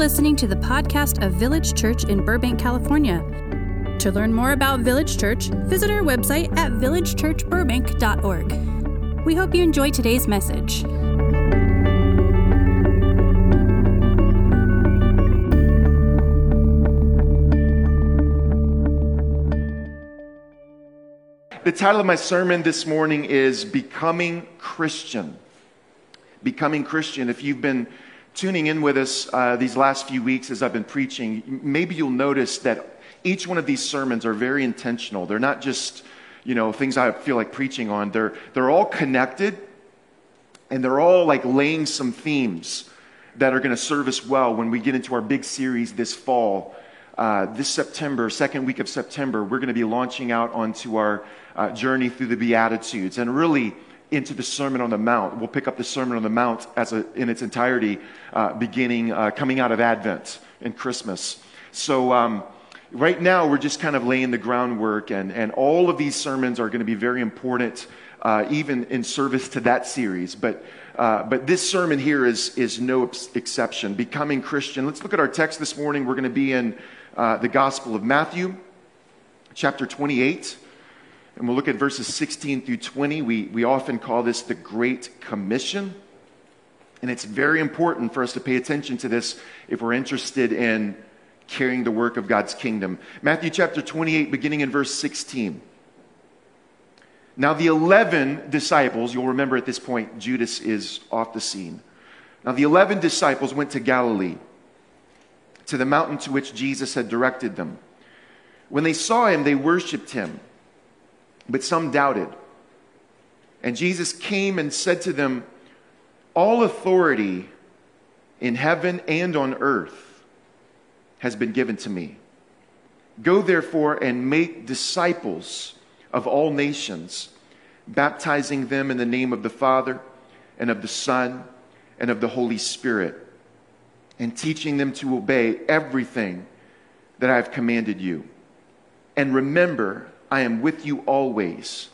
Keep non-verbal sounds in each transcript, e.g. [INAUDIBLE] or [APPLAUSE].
listening to the podcast of Village Church in Burbank, California. To learn more about Village Church, visit our website at villagechurchburbank.org. We hope you enjoy today's message. The title of my sermon this morning is Becoming Christian. Becoming Christian. If you've been tuning in with us uh, these last few weeks as I've been preaching, maybe you'll notice that each one of these sermons are very intentional. They're not just, you know, things I feel like preaching on. They're, they're all connected and they're all like laying some themes that are going to serve us well when we get into our big series this fall. Uh, this September, second week of September, we're going to be launching out onto our uh, journey through the Beatitudes and really into the Sermon on the Mount. We'll pick up the Sermon on the Mount as a, in its entirety, uh, beginning uh, coming out of Advent and Christmas. So, um, right now, we're just kind of laying the groundwork, and, and all of these sermons are going to be very important, uh, even in service to that series. But, uh, but this sermon here is, is no exception. Becoming Christian. Let's look at our text this morning. We're going to be in uh, the Gospel of Matthew, chapter 28. And we'll look at verses 16 through 20. We, we often call this the Great Commission. And it's very important for us to pay attention to this if we're interested in carrying the work of God's kingdom. Matthew chapter 28, beginning in verse 16. Now, the 11 disciples, you'll remember at this point, Judas is off the scene. Now, the 11 disciples went to Galilee, to the mountain to which Jesus had directed them. When they saw him, they worshiped him, but some doubted. And Jesus came and said to them, All authority in heaven and on earth has been given to me. Go therefore and make disciples of all nations, baptizing them in the name of the Father and of the Son and of the Holy Spirit, and teaching them to obey everything that I have commanded you. And remember, I am with you always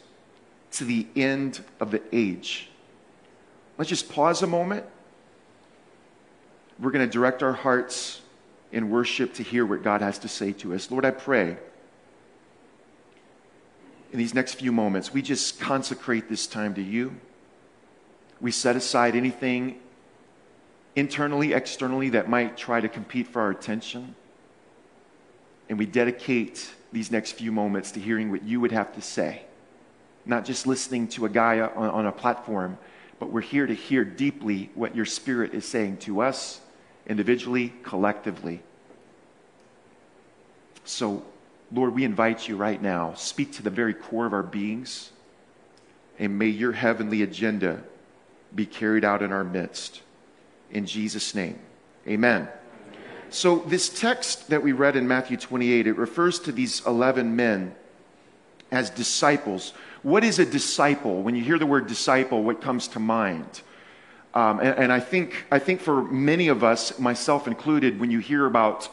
to the end of the age. Let's just pause a moment. We're going to direct our hearts in worship to hear what God has to say to us. Lord, I pray in these next few moments, we just consecrate this time to you. We set aside anything internally, externally that might try to compete for our attention. And we dedicate these next few moments to hearing what you would have to say. Not just listening to a guy on, on a platform, but we're here to hear deeply what your spirit is saying to us individually, collectively. So, Lord, we invite you right now, speak to the very core of our beings, and may your heavenly agenda be carried out in our midst. In Jesus' name, amen. So, this text that we read in Matthew 28, it refers to these 11 men as disciples. What is a disciple? When you hear the word disciple, what comes to mind? Um, and, and I, think, I think for many of us, myself included, when you hear about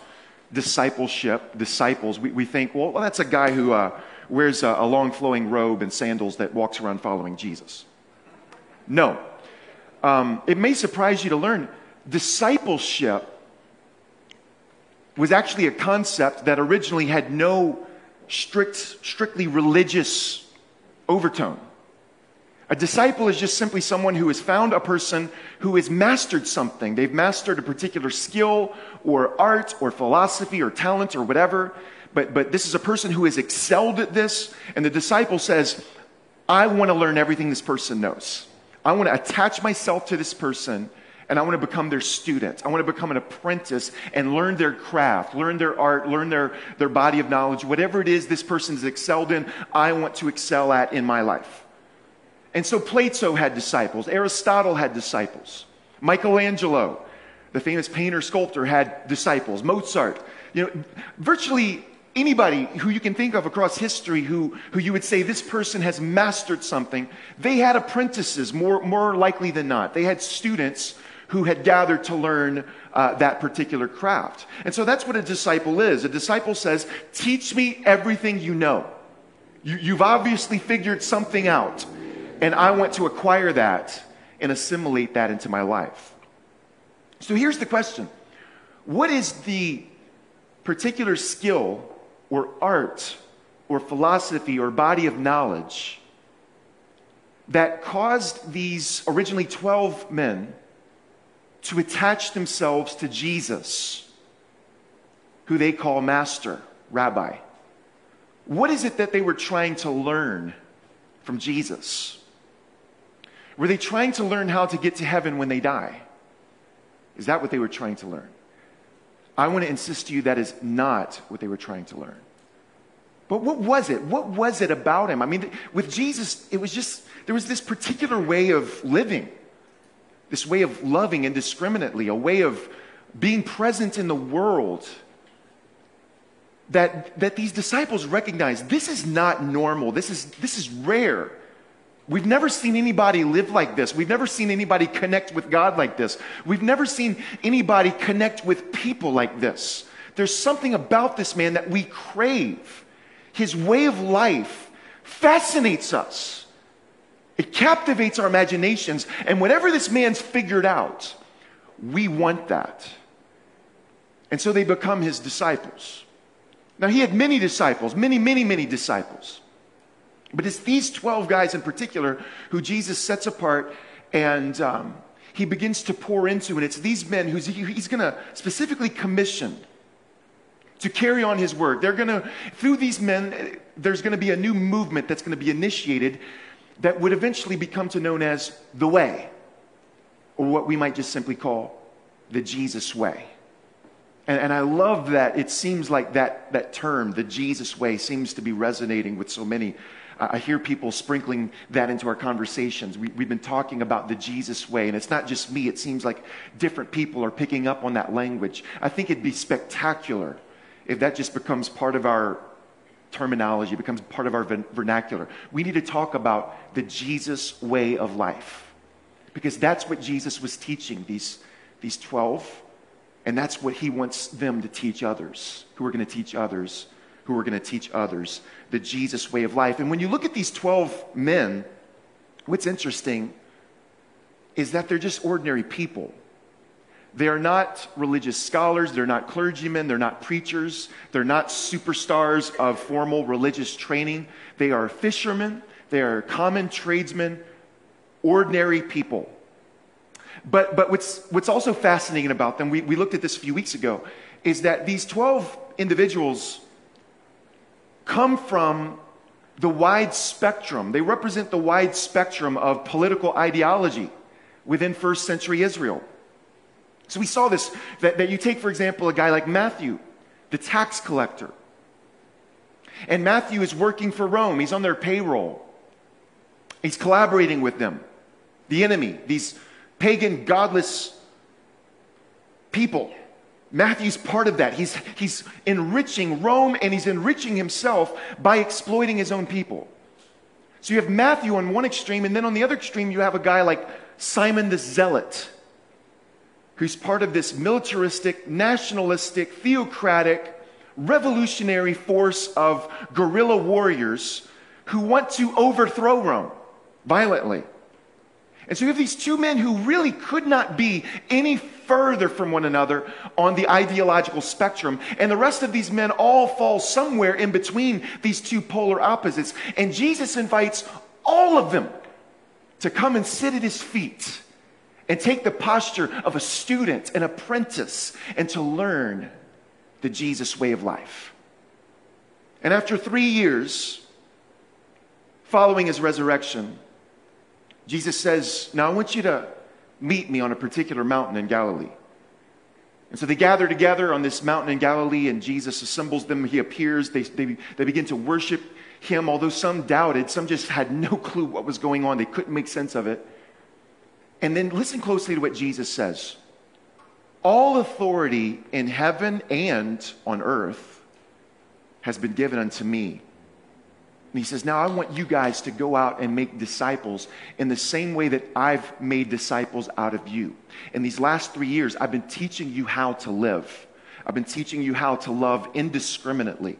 discipleship, disciples, we, we think, well, well, that's a guy who uh, wears a, a long flowing robe and sandals that walks around following Jesus. No. Um, it may surprise you to learn discipleship was actually a concept that originally had no strict, strictly religious overtone. A disciple is just simply someone who has found a person who has mastered something. They've mastered a particular skill or art or philosophy or talent or whatever. But, but this is a person who has excelled at this. And the disciple says, I want to learn everything this person knows. I want to attach myself to this person and I want to become their student. I want to become an apprentice and learn their craft, learn their art, learn their, their body of knowledge. Whatever it is this person has excelled in, I want to excel at in my life. And so Plato had disciples, Aristotle had disciples, Michelangelo, the famous painter sculptor, had disciples, Mozart. You know, virtually anybody who you can think of across history who, who you would say this person has mastered something, they had apprentices more, more likely than not. They had students who had gathered to learn uh, that particular craft. And so that's what a disciple is. A disciple says, Teach me everything you know. You, you've obviously figured something out. And I want to acquire that and assimilate that into my life. So here's the question What is the particular skill or art or philosophy or body of knowledge that caused these originally 12 men to attach themselves to Jesus, who they call master, rabbi? What is it that they were trying to learn from Jesus? Were they trying to learn how to get to heaven when they die? Is that what they were trying to learn? I want to insist to you that is not what they were trying to learn. But what was it? What was it about him? I mean, with Jesus, it was just, there was this particular way of living, this way of loving indiscriminately, a way of being present in the world that, that these disciples recognized this is not normal. This is, this is rare. We've never seen anybody live like this. We've never seen anybody connect with God like this. We've never seen anybody connect with people like this. There's something about this man that we crave. His way of life fascinates us. It captivates our imaginations. And whatever this man's figured out, we want that. And so they become his disciples. Now, he had many disciples, many, many, many disciples. But it's these 12 guys in particular who Jesus sets apart and um, he begins to pour into. And it's these men who he's going to specifically commission to carry on his work. They're going to, through these men, there's going to be a new movement that's going to be initiated that would eventually become to known as the way, or what we might just simply call the Jesus way. And, and, I love that it seems like that, that term, the Jesus way, seems to be resonating with so many I hear people sprinkling that into our conversations. We, have been talking about the Jesus way, and it's not just me. It seems like different people are picking up on that language. I think it'd be spectacular if that just becomes part of our terminology, becomes part of our vernacular. We need to talk about the Jesus way of life because that's what Jesus was teaching these, these 12, and that's what he wants them to teach others, who are going to teach others who are going to teach others the Jesus way of life. And when you look at these 12 men, what's interesting is that they're just ordinary people. They are not religious scholars, they're not clergymen, they're not preachers, they're not superstars of formal religious training. They are fishermen, they are common tradesmen, ordinary people. But, but what's, what's also fascinating about them, we, we looked at this a few weeks ago, is that these 12 individuals come from the wide spectrum. They represent the wide spectrum of political ideology within first century Israel. So we saw this that, that you take, for example, a guy like Matthew, the tax collector. And Matthew is working for Rome, he's on their payroll. He's collaborating with them, the enemy, these pagan, godless people. Matthew's part of that. He's, he's enriching Rome and he's enriching himself by exploiting his own people. So you have Matthew on one extreme, and then on the other extreme, you have a guy like Simon the Zealot, who's part of this militaristic, nationalistic, theocratic, revolutionary force of guerrilla warriors who want to overthrow Rome violently. And so you have these two men who really could not be any further from one another on the ideological spectrum. And the rest of these men all fall somewhere in between these two polar opposites. And Jesus invites all of them to come and sit at his feet and take the posture of a student, an apprentice, and to learn the Jesus way of life. And after three years following his resurrection, Jesus says, Now I want you to meet me on a particular mountain in Galilee. And so they gather together on this mountain in Galilee, and Jesus assembles them. He appears. They, they, they begin to worship him, although some doubted. Some just had no clue what was going on. They couldn't make sense of it. And then listen closely to what Jesus says All authority in heaven and on earth has been given unto me. And he says, Now I want you guys to go out and make disciples in the same way that I've made disciples out of you. In these last three years, I've been teaching you how to live. I've been teaching you how to love indiscriminately.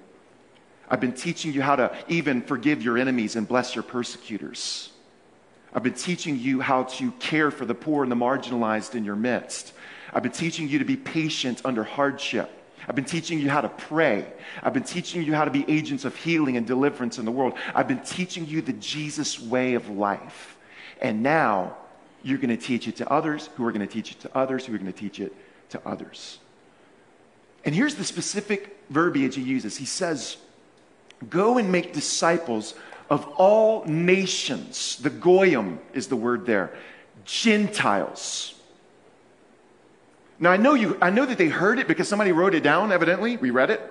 I've been teaching you how to even forgive your enemies and bless your persecutors. I've been teaching you how to care for the poor and the marginalized in your midst. I've been teaching you to be patient under hardship. I've been teaching you how to pray. I've been teaching you how to be agents of healing and deliverance in the world. I've been teaching you the Jesus way of life. And now you're going to teach it to others who are going to teach it to others who are going to teach it to others. And here's the specific verbiage he uses. He says, Go and make disciples of all nations. The goyim is the word there. Gentiles. Now I know you I know that they heard it because somebody wrote it down evidently. We read it.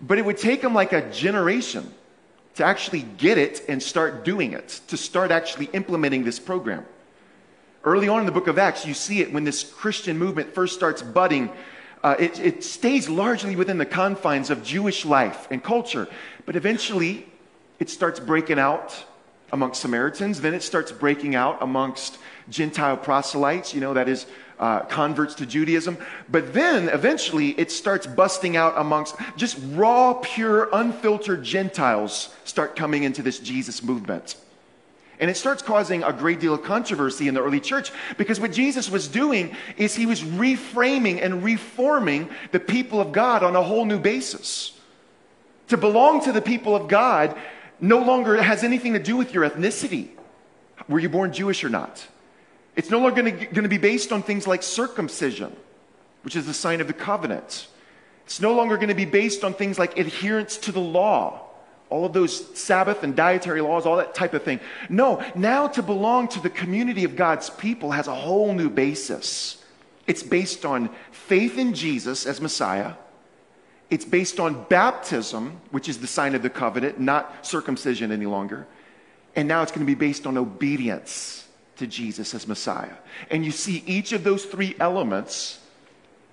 But it would take them like a generation to actually get it and start doing it, to start actually implementing this program. Early on in the book of Acts, you see it when this Christian movement first starts budding. Uh, it, it stays largely within the confines of Jewish life and culture, but eventually it starts breaking out amongst Samaritans. Then it starts breaking out amongst Gentile proselytes, you know, that is, uh, converts to Judaism. But then eventually it starts busting out amongst just raw, pure, unfiltered Gentiles start coming into this Jesus movement. And it starts causing a great deal of controversy in the early church because what Jesus was doing is he was reframing and reforming the people of God on a whole new basis. To belong to the people of God no longer has anything to do with your ethnicity. Were you born Jewish or not? It's no longer going to be based on things like circumcision, which is the sign of the covenant. It's no longer going to be based on things like adherence to the law, all of those Sabbath and dietary laws, all that type of thing. No, now to belong to the community of God's people has a whole new basis. It's based on faith in Jesus as Messiah. It's based on baptism, which is the sign of the covenant, not circumcision any longer. And now it's going to be based on obedience to Jesus as Messiah. And you see each of those three elements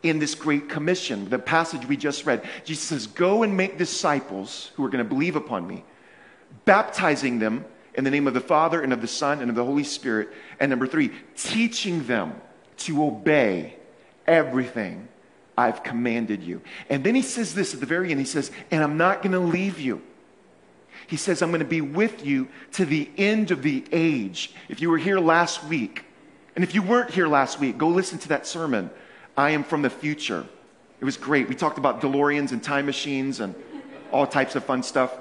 in this great commission, the passage we just read. Jesus says, Go and make disciples who are going to believe upon me, baptizing them in the name of the Father and of the Son and of the Holy Spirit. And number three, teaching them to obey everything I've commanded you. And then he says this at the very end He says, And I'm not going to leave you. He says, I'm going to be with you to the end of the age. If you were here last week, and if you weren't here last week, go listen to that sermon. I am from the future. It was great. We talked about DeLoreans and time machines and all types of fun stuff.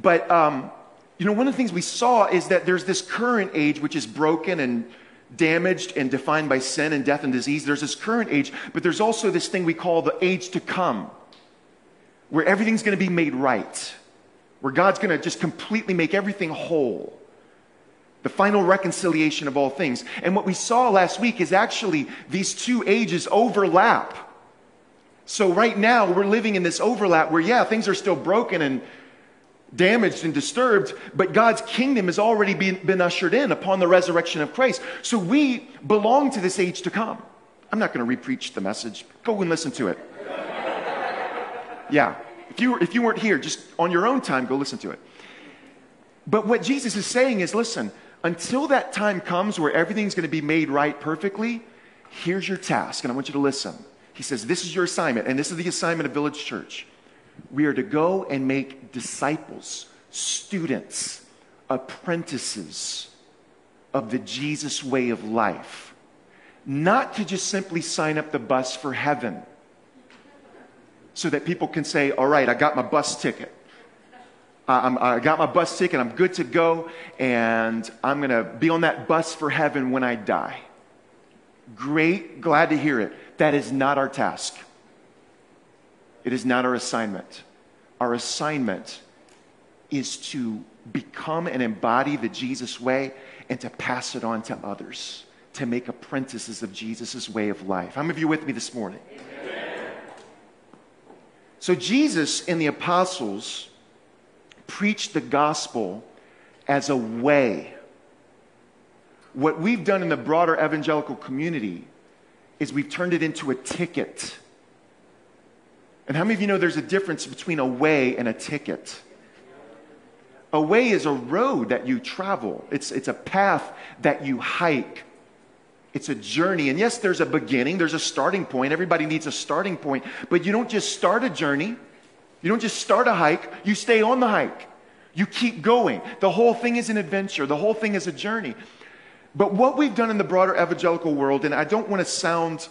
But, um, you know, one of the things we saw is that there's this current age which is broken and damaged and defined by sin and death and disease. There's this current age, but there's also this thing we call the age to come, where everything's going to be made right where God's going to just completely make everything whole. The final reconciliation of all things. And what we saw last week is actually these two ages overlap. So right now we're living in this overlap where, yeah, things are still broken and damaged and disturbed, but God's kingdom has already been, been ushered in upon the resurrection of Christ. So we belong to this age to come. I'm not going to repreach the message. Go and listen to it. Yeah. If you, if you weren't here, just on your own time, go listen to it. But what Jesus is saying is listen, until that time comes where everything's going to be made right perfectly, here's your task, and I want you to listen. He says, This is your assignment, and this is the assignment of Village Church. We are to go and make disciples, students, apprentices of the Jesus way of life. Not to just simply sign up the bus for heaven so that people can say, all right, I got my bus ticket. I got my bus ticket, I'm good to go, and I'm going to be on that bus for heaven when I die. Great, glad to hear it. That is not our task. It is not our assignment. Our assignment is to become and embody the Jesus way and to pass it on to others, to make apprentices of Jesus' way of life. How many of you with me this morning? So Jesus and the apostles preached the gospel as a way. What we've done in the broader evangelical community is we've turned it into a ticket. And how many of you know there's a difference between a way and a ticket? A way is a road that you travel, it's, it's a path that you hike. It's a journey. And yes, there's a beginning, there's a starting point. Everybody needs a starting point. But you don't just start a journey, you don't just start a hike, you stay on the hike. You keep going. The whole thing is an adventure, the whole thing is a journey. But what we've done in the broader evangelical world, and I don't want to sound,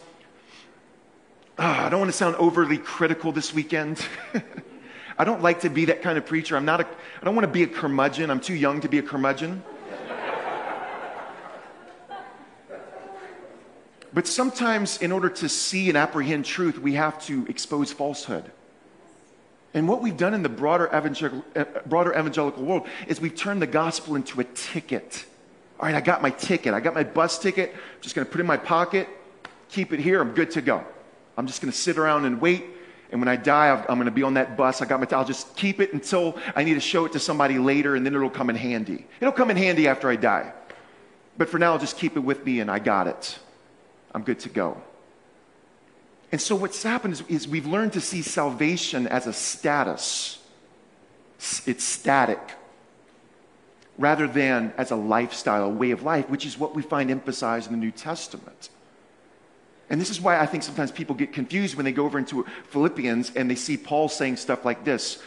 uh, I don't want to sound overly critical this weekend. [LAUGHS] I don't like to be that kind of preacher. I'm not a, I don't want to be a curmudgeon. I'm too young to be a curmudgeon. but sometimes, in order to see and apprehend truth, we have to expose falsehood. And what we've done in the broader evangelical, uh, broader evangelical world is we've turned the gospel into a ticket. All right, I got my ticket. I got my bus ticket. I'm just going to put it in my pocket, keep it here. I'm good to go. I'm just going to sit around and wait. And when I die, I'm going to be on that bus. I got my. I'll just keep it until I need to show it to somebody later, and then it'll come in handy. It'll come in handy after I die. But for now, I'll just keep it with me, and I got it. I'm good to go. And so what's happened is, is, we've learned to see salvation as a status. It's static. Rather than as a lifestyle, a way of life, which is what we find emphasized in the New Testament. And this is why I think sometimes people get confused when they go over into Philippians and they see Paul saying stuff like this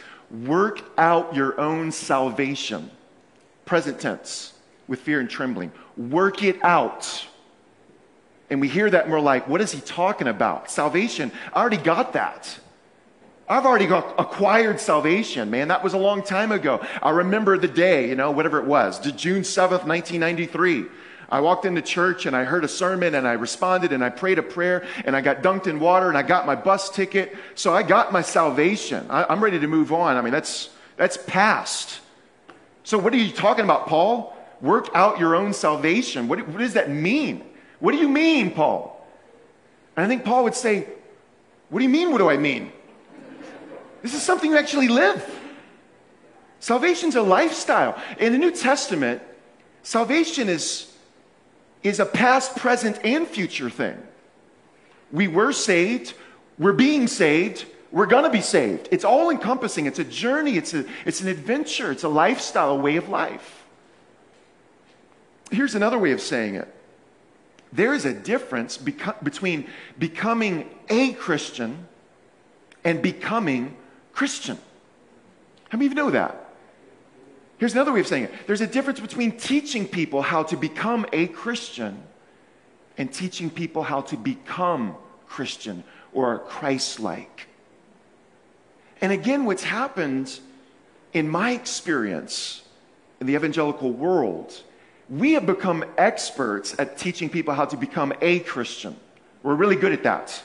Work out your own salvation. Present tense, with fear and trembling. Work it out and we hear that and we're like, what is he talking about? Salvation. I already got that. I've already got acquired salvation, man. That was a long time ago. I remember the day, you know, whatever it was, June 7th, 1993. I walked into church and I heard a sermon and I responded and I prayed a prayer and I got dunked in water and I got my bus ticket. So I got my salvation. I, am ready to move on. I mean, that's, that's past. So what are you talking about, Paul? Work out your own salvation. What, what does that mean? What do you mean, Paul? And I think Paul would say, What do you mean, what do I mean? This is something you actually live. Salvation's a lifestyle. In the New Testament, salvation is, is a past, present, and future thing. We were saved, we're being saved, we're going to be saved. It's all encompassing. It's a journey, it's, a, it's an adventure, it's a lifestyle, a way of life. Here's another way of saying it there is a difference beco- between becoming a Christian and becoming Christian. How many of you know that? Here's another way of saying it there's a difference between teaching people how to become a Christian and teaching people how to become Christian or Christ like. And again, what's happened in my experience in the evangelical world we have become experts at teaching people how to become a Christian. We're really good at that.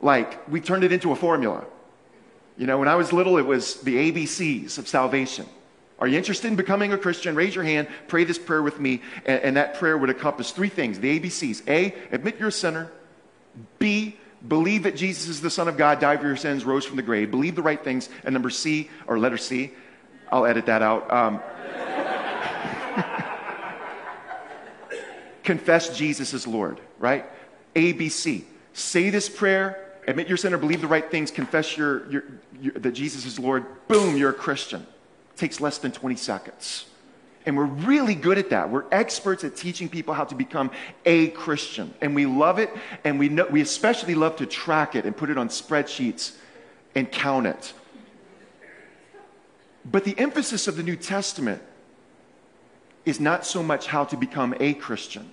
Like, we turned it into a formula. You know, when I was little, it was the ABCs of salvation. Are you interested in becoming a Christian? Raise your hand, pray this prayer with me, and, and that prayer would encompass three things the ABCs. A, admit you're a sinner. B, believe that Jesus is the Son of God, died for your sins, rose from the grave. Believe the right things. And number C, or letter C, I'll edit that out. Um, [LAUGHS] confess Jesus is Lord, right? ABC. Say this prayer, admit your sin or believe the right things, confess your, your, your, that Jesus is Lord. Boom, you're a Christian. Takes less than 20 seconds. And we're really good at that. We're experts at teaching people how to become a Christian. And we love it, and we, know, we especially love to track it and put it on spreadsheets and count it. But the emphasis of the New Testament is not so much how to become a Christian,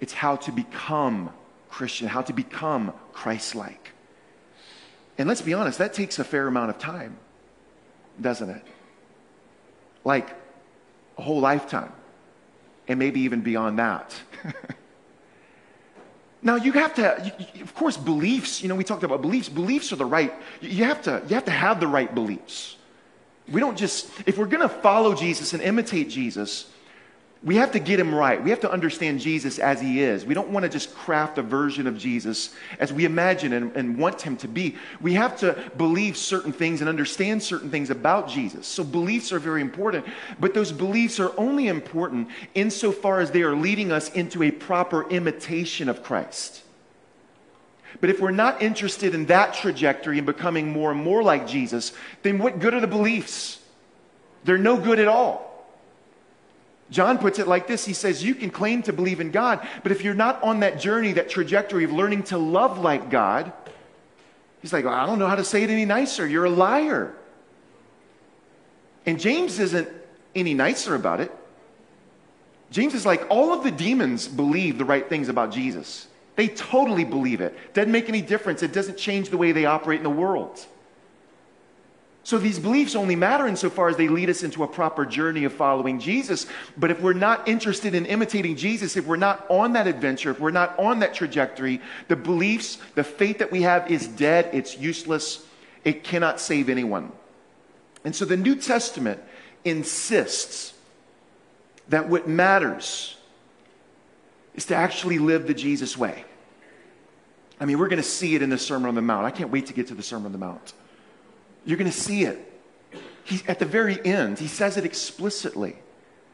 it's how to become Christian, how to become Christ like. And let's be honest, that takes a fair amount of time, doesn't it? Like a whole lifetime, and maybe even beyond that. [LAUGHS] now you have to, you, of course, beliefs. You know, we talked about beliefs. Beliefs are the right. You have to, you have to have the right beliefs. We don't just, if we're going to follow Jesus and imitate Jesus, we have to get him right. We have to understand Jesus as he is. We don't want to just craft a version of Jesus as we imagine and, and, want him to be. We have to believe certain things and understand certain things about Jesus. So beliefs are very important, but those beliefs are only important insofar as they are leading us into a proper imitation of Christ. But if we're not interested in that trajectory and becoming more and more like Jesus, then what good are the beliefs? They're no good at all. John puts it like this He says, You can claim to believe in God, but if you're not on that journey, that trajectory of learning to love like God, he's like, well, I don't know how to say it any nicer. You're a liar. And James isn't any nicer about it. James is like, all of the demons believe the right things about Jesus. They totally believe it. Doesn't make any difference. It doesn't change the way they operate in the world. So these beliefs only matter insofar as they lead us into a proper journey of following Jesus. But if we're not interested in imitating Jesus, if we're not on that adventure, if we're not on that trajectory, the beliefs, the faith that we have is dead, it's useless, it cannot save anyone. And so the New Testament insists that what matters is to actually live the Jesus way. I mean, we're going to see it in the Sermon on the Mount. I can't wait to get to the Sermon on the Mount. You're going to see it. He, at the very end, he says it explicitly.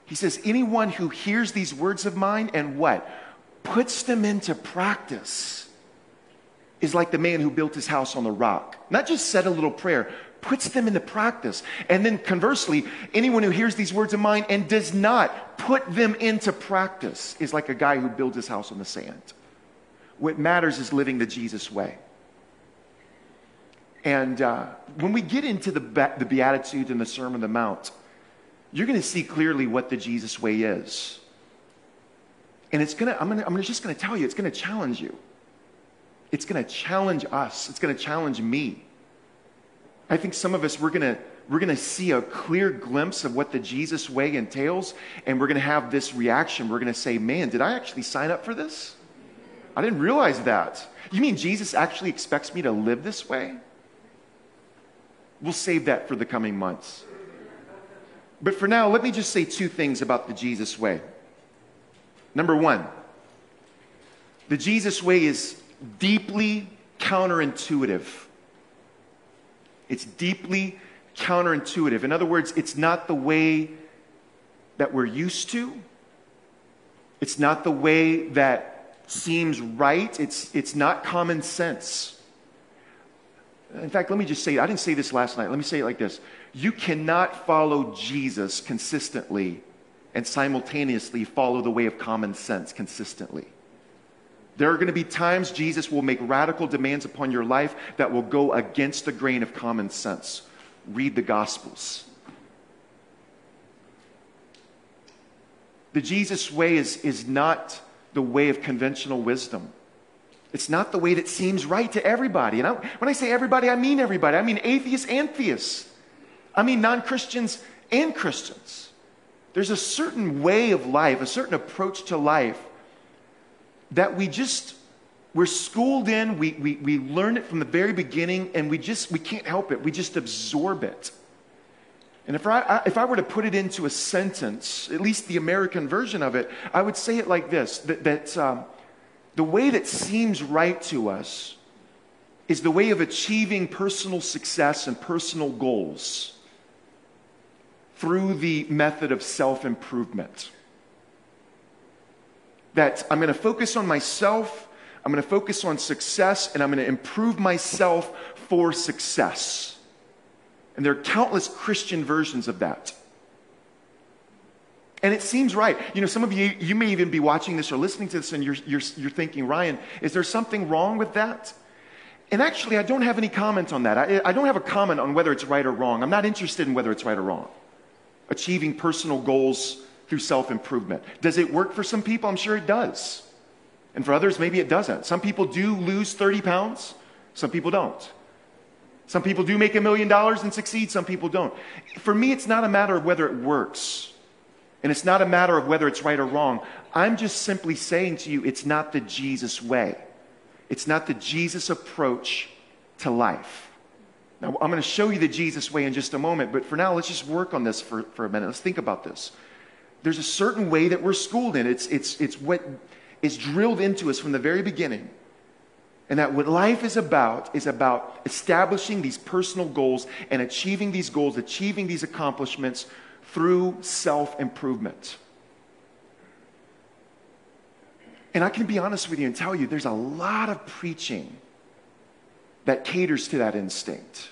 He says, Anyone who hears these words of mine and what? Puts them into practice is like the man who built his house on the rock. Not just said a little prayer, puts them into practice. And then conversely, anyone who hears these words of mine and does not put them into practice is like a guy who builds his house on the sand. What matters is living the Jesus way. And uh, when we get into the, the Beatitudes and the Sermon on the Mount, you're going to see clearly what the Jesus way is. And it's going to, I'm, gonna, I'm just going to tell you, it's going to challenge you. It's going to challenge us. It's going to challenge me. I think some of us, we're going to, we're going to see a clear glimpse of what the Jesus way entails, and we're going to have this reaction. We're going to say, man, did I actually sign up for this? I didn't realize that. You mean Jesus actually expects me to live this way? We'll save that for the coming months. But for now, let me just say two things about the Jesus way. Number one, the Jesus way is deeply counterintuitive. It's deeply counterintuitive. In other words, it's not the way that we're used to, it's not the way that seems right, it's, it's not common sense. In fact, let me just say, I didn't say this last night. Let me say it like this You cannot follow Jesus consistently and simultaneously follow the way of common sense consistently. There are going to be times Jesus will make radical demands upon your life that will go against the grain of common sense. Read the Gospels. The Jesus way is, is not the way of conventional wisdom. It's not the way that seems right to everybody. And I, when I say everybody, I mean everybody. I mean atheists and theists. I mean non Christians and Christians. There's a certain way of life, a certain approach to life that we just, we're schooled in, we, we, we learn it from the very beginning, and we just, we can't help it. We just absorb it. And if I, if I were to put it into a sentence, at least the American version of it, I would say it like this that, that um, the way that seems right to us is the way of achieving personal success and personal goals through the method of self improvement. That I'm going to focus on myself, I'm going to focus on success, and I'm going to improve myself for success. And there are countless Christian versions of that. And it seems right. You know, some of you, you may even be watching this or listening to this and you're, you're, you're thinking, Ryan, is there something wrong with that? And actually, I don't have any comment on that. I, I don't have a comment on whether it's right or wrong. I'm not interested in whether it's right or wrong. Achieving personal goals through self improvement. Does it work for some people? I'm sure it does. And for others, maybe it doesn't. Some people do lose 30 pounds, some people don't. Some people do make a million dollars and succeed, some people don't. For me, it's not a matter of whether it works. And it's not a matter of whether it's right or wrong. I'm just simply saying to you, it's not the Jesus way. It's not the Jesus approach to life. Now, I'm going to show you the Jesus way in just a moment, but for now, let's just work on this for, for a minute. Let's think about this. There's a certain way that we're schooled in, it's, it's, it's what is drilled into us from the very beginning. And that what life is about is about establishing these personal goals and achieving these goals, achieving these accomplishments through self improvement. And I can be honest with you and tell you there's a lot of preaching that caters to that instinct.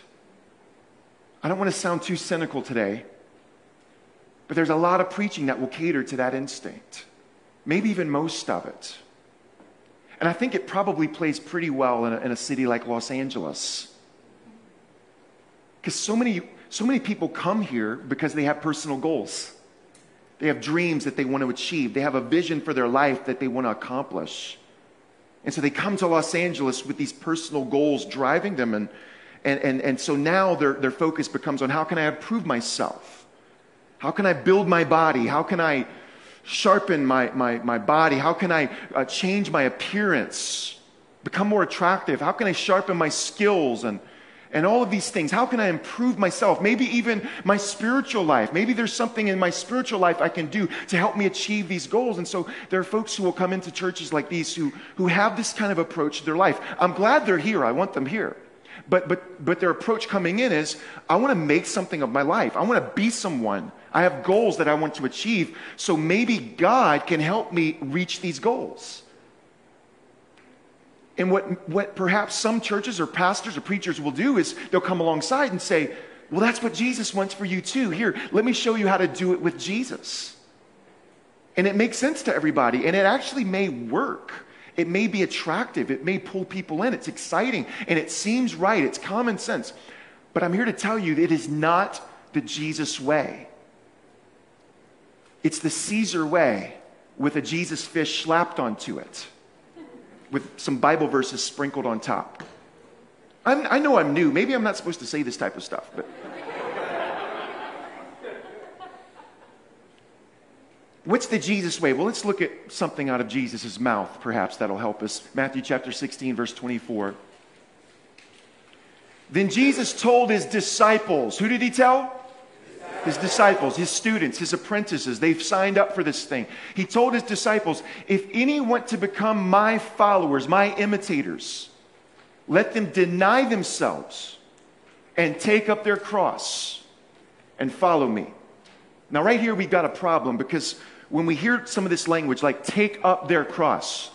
I don't want to sound too cynical today, but there's a lot of preaching that will cater to that instinct, maybe even most of it. And I think it probably plays pretty well in a, in a city like Los Angeles. Because so many so many people come here because they have personal goals. They have dreams that they want to achieve. They have a vision for their life that they want to accomplish. And so they come to Los Angeles with these personal goals driving them. And, and, and, and so now their, their focus becomes on how can I improve myself? How can I build my body? How can I sharpen my, my, my body? How can I uh, change my appearance? Become more attractive? How can I sharpen my skills and, and all of these things? How can I improve myself? Maybe even my spiritual life. Maybe there's something in my spiritual life I can do to help me achieve these goals. And so there are folks who will come into churches like these who, who have this kind of approach to their life. I'm glad they're here. I want them here. But, but, but their approach coming in is I want to make something of my life. I want to be someone. I have goals that I want to achieve. So maybe God can help me reach these goals. And what, what perhaps some churches or pastors or preachers will do is they'll come alongside and say, Well, that's what Jesus wants for you too. Here, let me show you how to do it with Jesus. And it makes sense to everybody, and it actually may work. It may be attractive, it may pull people in, it's exciting, and it seems right, it's common sense. But I'm here to tell you it is not the Jesus way. It's the Caesar way with a Jesus fish slapped onto it with some Bible verses sprinkled on top. I'm, i know I'm new. Maybe I'm not supposed to say this type of stuff, but. What's the Jesus way? Well, let's look at something out of Jesus' mouth, perhaps that'll help us. Matthew chapter 16, verse 24. Then Jesus told his disciples, who did he tell? His disciples, his students, his apprentices, they've signed up for this thing. He told his disciples, if any want to become my followers, my imitators, let them deny themselves and take up their cross and follow me. Now, right here, we've got a problem because when we hear some of this language, like take up their cross,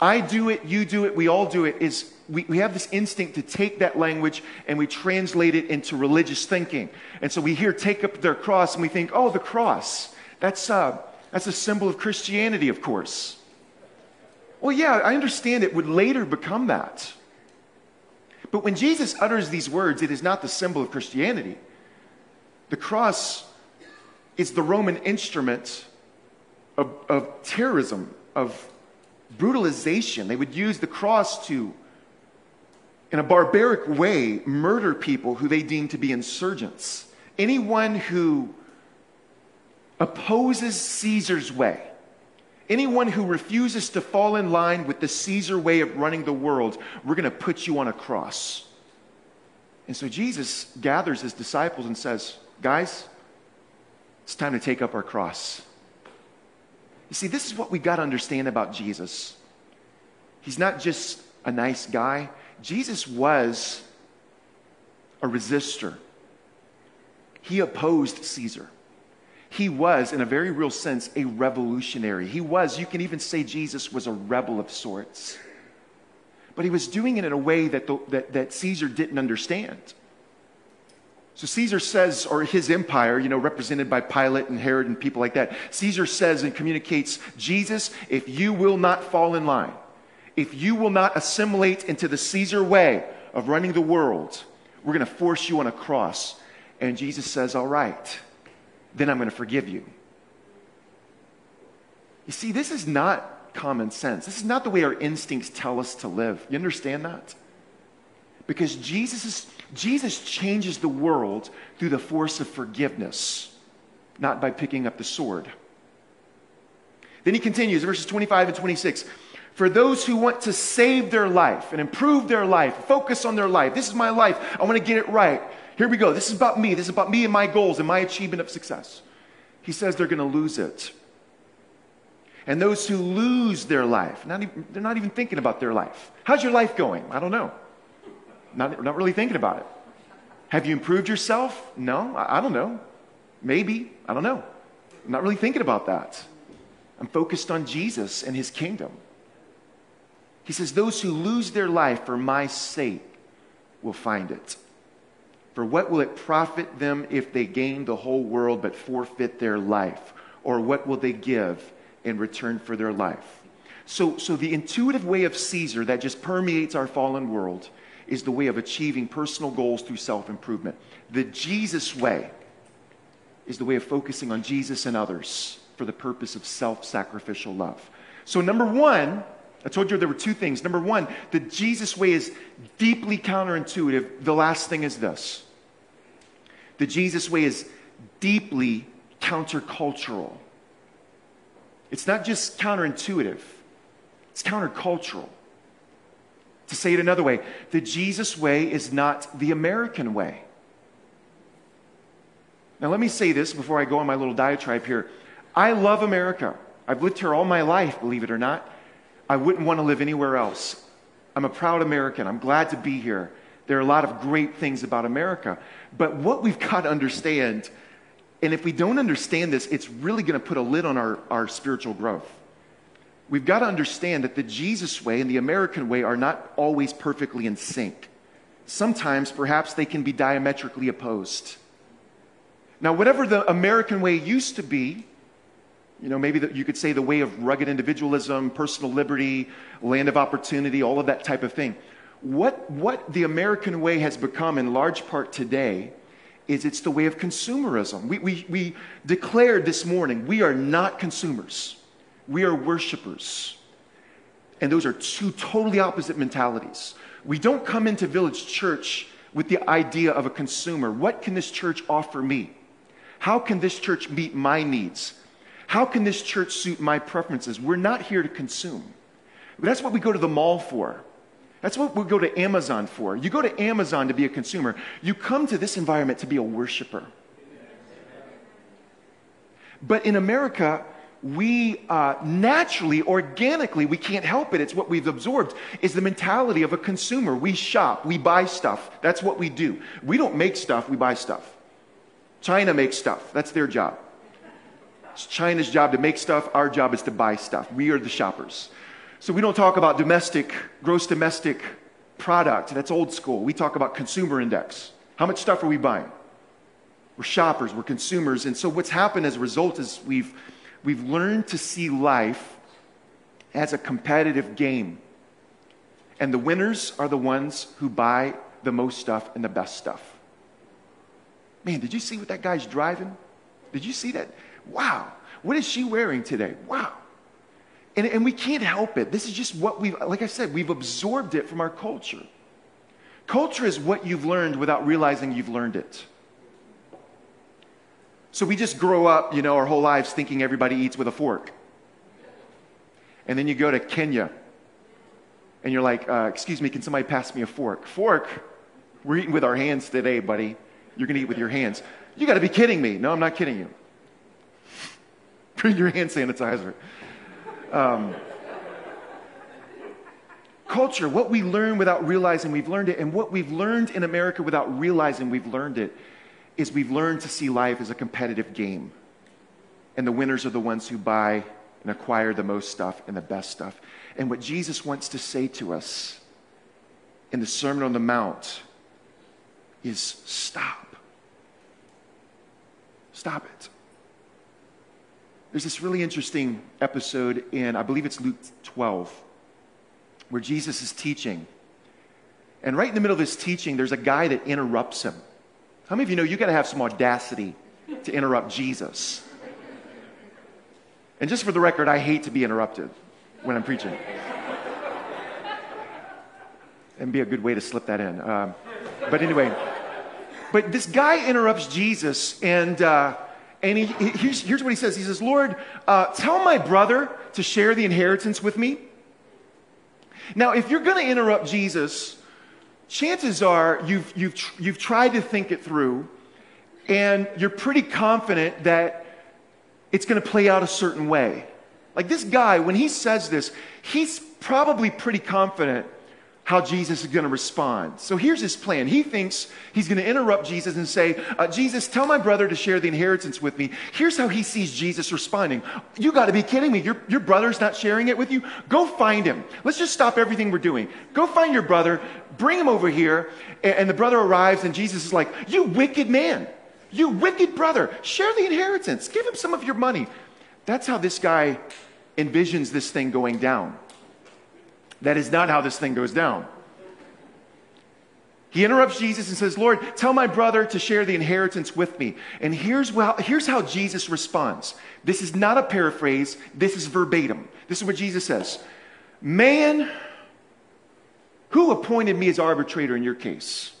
I do it, you do it, we all do it, is we, we have this instinct to take that language and we translate it into religious thinking. And so we hear take up their cross and we think, oh, the cross. That's, uh, that's a symbol of Christianity, of course. Well, yeah, I understand it would later become that. But when Jesus utters these words, it is not the symbol of Christianity. The cross is the Roman instrument of, of terrorism, of brutalization. They would use the cross to in a barbaric way, murder people who they deem to be insurgents. Anyone who opposes Caesar's way, anyone who refuses to fall in line with the Caesar way of running the world, we're going to put you on a cross. And so Jesus gathers his disciples and says, Guys, it's time to take up our cross. You see, this is what we've got to understand about Jesus. He's not just a nice guy, Jesus was a resistor. He opposed Caesar. He was, in a very real sense, a revolutionary. He was, you can even say Jesus was a rebel of sorts. But he was doing it in a way that, the, that, that Caesar didn't understand. So Caesar says, or his empire, you know, represented by Pilate and Herod and people like that, Caesar says and communicates, Jesus, if you will not fall in line, if you will not assimilate into the Caesar way of running the world, we're going to force you on a cross. And Jesus says, All right, then I'm going to forgive you. You see, this is not common sense. This is not the way our instincts tell us to live. You understand that? Because Jesus, is, Jesus changes the world through the force of forgiveness, not by picking up the sword. Then he continues, verses 25 and 26 for those who want to save their life and improve their life, focus on their life. This is my life. I want to get it right. Here we go. This is about me. This is about me and my goals and my achievement of success. He says they're going to lose it. And those who lose their life, not even, they're not even thinking about their life. How's your life going? I don't know. Not, not really thinking about it. Have you improved yourself? No, I, I don't know. Maybe. I don't know. I'm not really thinking about that. I'm focused on Jesus and his kingdom. He says, Those who lose their life for my sake will find it. For what will it profit them if they gain the whole world but forfeit their life? Or what will they give in return for their life? So, so the intuitive way of Caesar that just permeates our fallen world is the way of achieving personal goals through self improvement. The Jesus way is the way of focusing on Jesus and others for the purpose of self sacrificial love. So, number one, I told you there were two things. Number one, the Jesus way is deeply counterintuitive. The last thing is this the Jesus way is deeply countercultural. It's not just counterintuitive, it's countercultural. To say it another way, the Jesus way is not the American way. Now, let me say this before I go on my little diatribe here. I love America. I've lived here all my life, believe it or not. I wouldn't want to live anywhere else. I'm a proud American. I'm glad to be here. There are a lot of great things about America. But what we've [LAUGHS] got to understand, and if we don't understand this, it's really going to put a lid on our, our spiritual growth. We've got to understand that the Jesus way and the American way are not always perfectly in sync. Sometimes, perhaps, they can be diametrically opposed. Now, whatever the American way used to be, you know, maybe the, you could say the way of rugged individualism, personal liberty, land of opportunity, all of that type of thing. What, what the American way has become in large part today is it's the way of consumerism. We, we, we declared this morning we are not consumers, we are worshipers. And those are two totally opposite mentalities. We don't come into Village Church with the idea of a consumer. What can this church offer me? How can this church meet my needs? How can this church suit my preferences? We're not here to consume. That's what we go to the mall for. That's what we go to Amazon for. You go to Amazon to be a consumer. You come to this environment to be a worshiper. But in America, we uh, naturally, organically, we can't help it. It's what we've absorbed, is the mentality of a consumer. We shop, we buy stuff. That's what we do. We don't make stuff, we buy stuff. China makes stuff. That's their job. It's China's job to make stuff. Our job is to buy stuff. We are the shoppers. So we don't talk about domestic, gross domestic product. That's old school. We talk about consumer index. How much stuff are we buying? We're shoppers, we're consumers. And so what's happened as a result is we've, we've learned to see life as a competitive game. And the winners are the ones who buy the most stuff and the best stuff. Man, did you see what that guy's driving? Did you see that? Wow. What is she wearing today? Wow. And, and we can't help it. This is just what we've, like I said, we've absorbed it from our culture. Culture is what you've learned without realizing you've learned it. So we just grow up, you know, our whole lives thinking everybody eats with a fork. And then you go to Kenya and you're like, uh, excuse me, can somebody pass me a fork? Fork? We're eating with our hands today, buddy. You're going to eat with your hands. You got to be kidding me. No, I'm not kidding you. Bring your hand sanitizer. Um, culture, what we learn without realizing we've learned it, and what we've learned in America without realizing we've learned it, is we've learned to see life as a competitive game. And the winners are the ones who buy and acquire the most stuff and the best stuff. And what Jesus wants to say to us in the Sermon on the Mount is stop. Stop it. There's this really interesting episode in, I believe it's Luke 12, where Jesus is teaching. And right in the middle of his teaching, there's a guy that interrupts him. How many of you know you got to have some audacity to interrupt Jesus? And just for the record, I hate to be interrupted when I'm preaching. and be a good way to slip that in. Um, but anyway, but this guy interrupts Jesus, and uh, and he, he, here's, here's, what he says He says, Lord, uh, tell my brother to share the inheritance with me. Now, if you're going to interrupt Jesus, chances are you've, you've, you've tried to think it through and you're pretty confident that it's going to play out a certain way. Like this guy, when he says this, he's probably pretty confident how Jesus is going to respond. So here's his plan. He thinks he's going to interrupt Jesus and say, uh, Jesus, tell my brother to share the inheritance with me. Here's how he sees Jesus responding. You got to be kidding me. Your, your brother's not sharing it with you? Go find him. Let's just stop everything we're doing. Go find your brother, bring him over here. And, and the brother arrives, and Jesus is like, You wicked man. You wicked brother. Share the inheritance. Give him some of your money. That's how this guy envisions this thing going down. That is not how this thing goes down. He interrupts Jesus and says, Lord, tell my brother to share the inheritance with me. And here's, well, here's how Jesus responds. This is not a paraphrase, this is verbatim. This is what Jesus says Man, who appointed me as arbitrator in your case?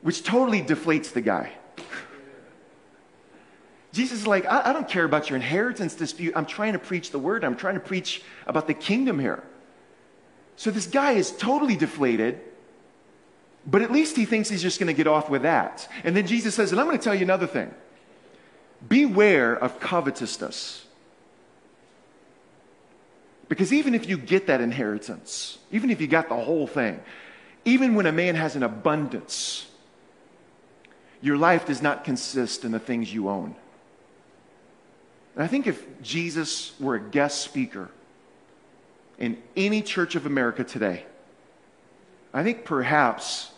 Which totally deflates the guy. Jesus is like, I, I don't care about your inheritance dispute. I'm trying to preach the word, I'm trying to preach about the kingdom here. So this guy is totally deflated, but at least he thinks he's just going to get off with that. And then Jesus says, and I'm going to tell you another thing beware of covetousness. Because even if you get that inheritance, even if you got the whole thing, even when a man has an abundance, your life does not consist in the things you own. And I think if Jesus were a guest speaker in any church of America today, I think perhaps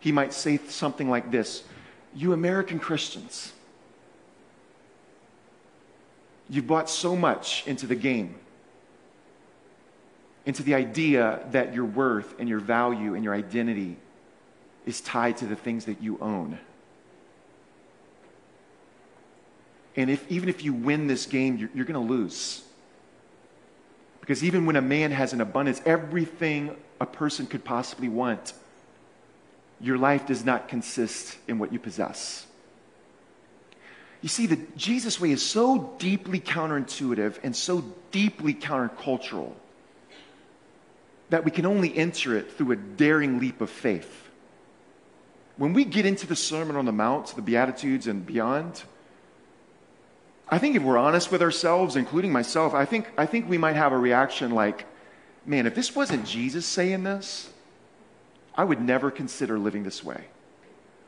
he might say something like this You American Christians, you've bought so much into the game, into the idea that your worth and your value and your identity is tied to the things that you own. And if, even if you win this game, you're, you're going to lose. Because even when a man has an abundance, everything a person could possibly want, your life does not consist in what you possess. You see, the Jesus way is so deeply counterintuitive and so deeply countercultural that we can only enter it through a daring leap of faith. When we get into the Sermon on the Mount, the Beatitudes, and beyond, I think if we're honest with ourselves, including myself, I think, I think we might have a reaction like, man, if this wasn't Jesus saying this, I would never consider living this way.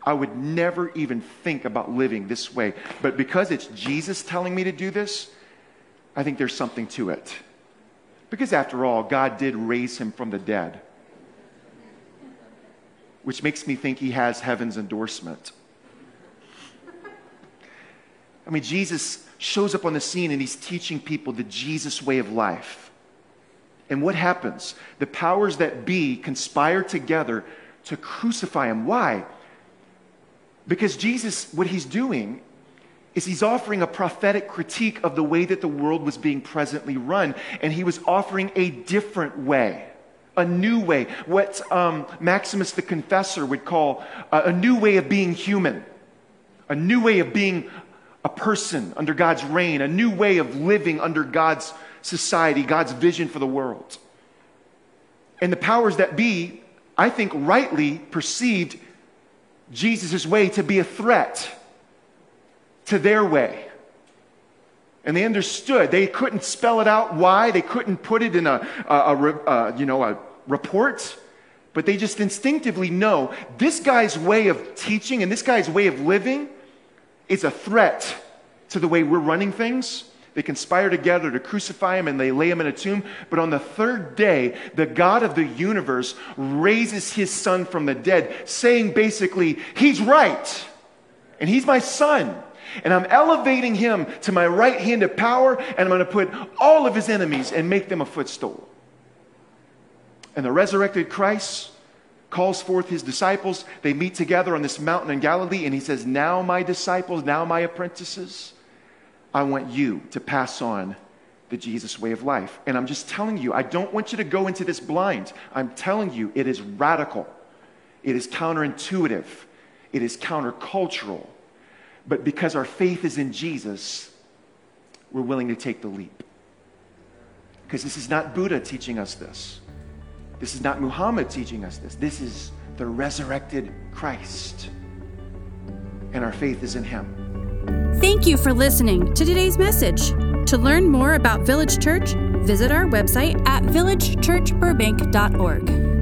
I would never even think about living this way. But because it's Jesus telling me to do this, I think there's something to it. Because after all, God did raise him from the dead, which makes me think he has heaven's endorsement. I mean, Jesus shows up on the scene and he's teaching people the Jesus way of life. And what happens? The powers that be conspire together to crucify him. Why? Because Jesus, what he's doing is he's offering a prophetic critique of the way that the world was being presently run. And he was offering a different way, a new way, what um, Maximus the Confessor would call a, a new way of being human, a new way of being a person under God's reign, a new way of living under God's society, God's vision for the world. And the powers that be, I think, rightly perceived Jesus' way to be a threat to their way. And they understood. They couldn't spell it out why. They couldn't put it in a, a, a, a you know, a report. But they just instinctively know this guy's way of teaching and this guy's way of living is a threat to the way we're running things. They conspire together to crucify him and they lay him in a tomb. But on the third day, the God of the universe raises his son from the dead, saying basically, He's right, and He's my son. And I'm elevating him to my right hand of power, and I'm going to put all of his enemies and make them a footstool. And the resurrected Christ calls forth his disciples. They meet together on this mountain in Galilee, and he says, Now, my disciples, now, my apprentices, I want you to pass on the Jesus way of life. And I'm just telling you, I don't want you to go into this blind. I'm telling you, it is radical, it is counterintuitive, it is countercultural. But because our faith is in Jesus, we're willing to take the leap. Because this is not Buddha teaching us this. This is not Muhammad teaching us this. This is the resurrected Christ. And our faith is in him. Thank you for listening to today's message. To learn more about Village Church, visit our website at villagechurchburbank.org.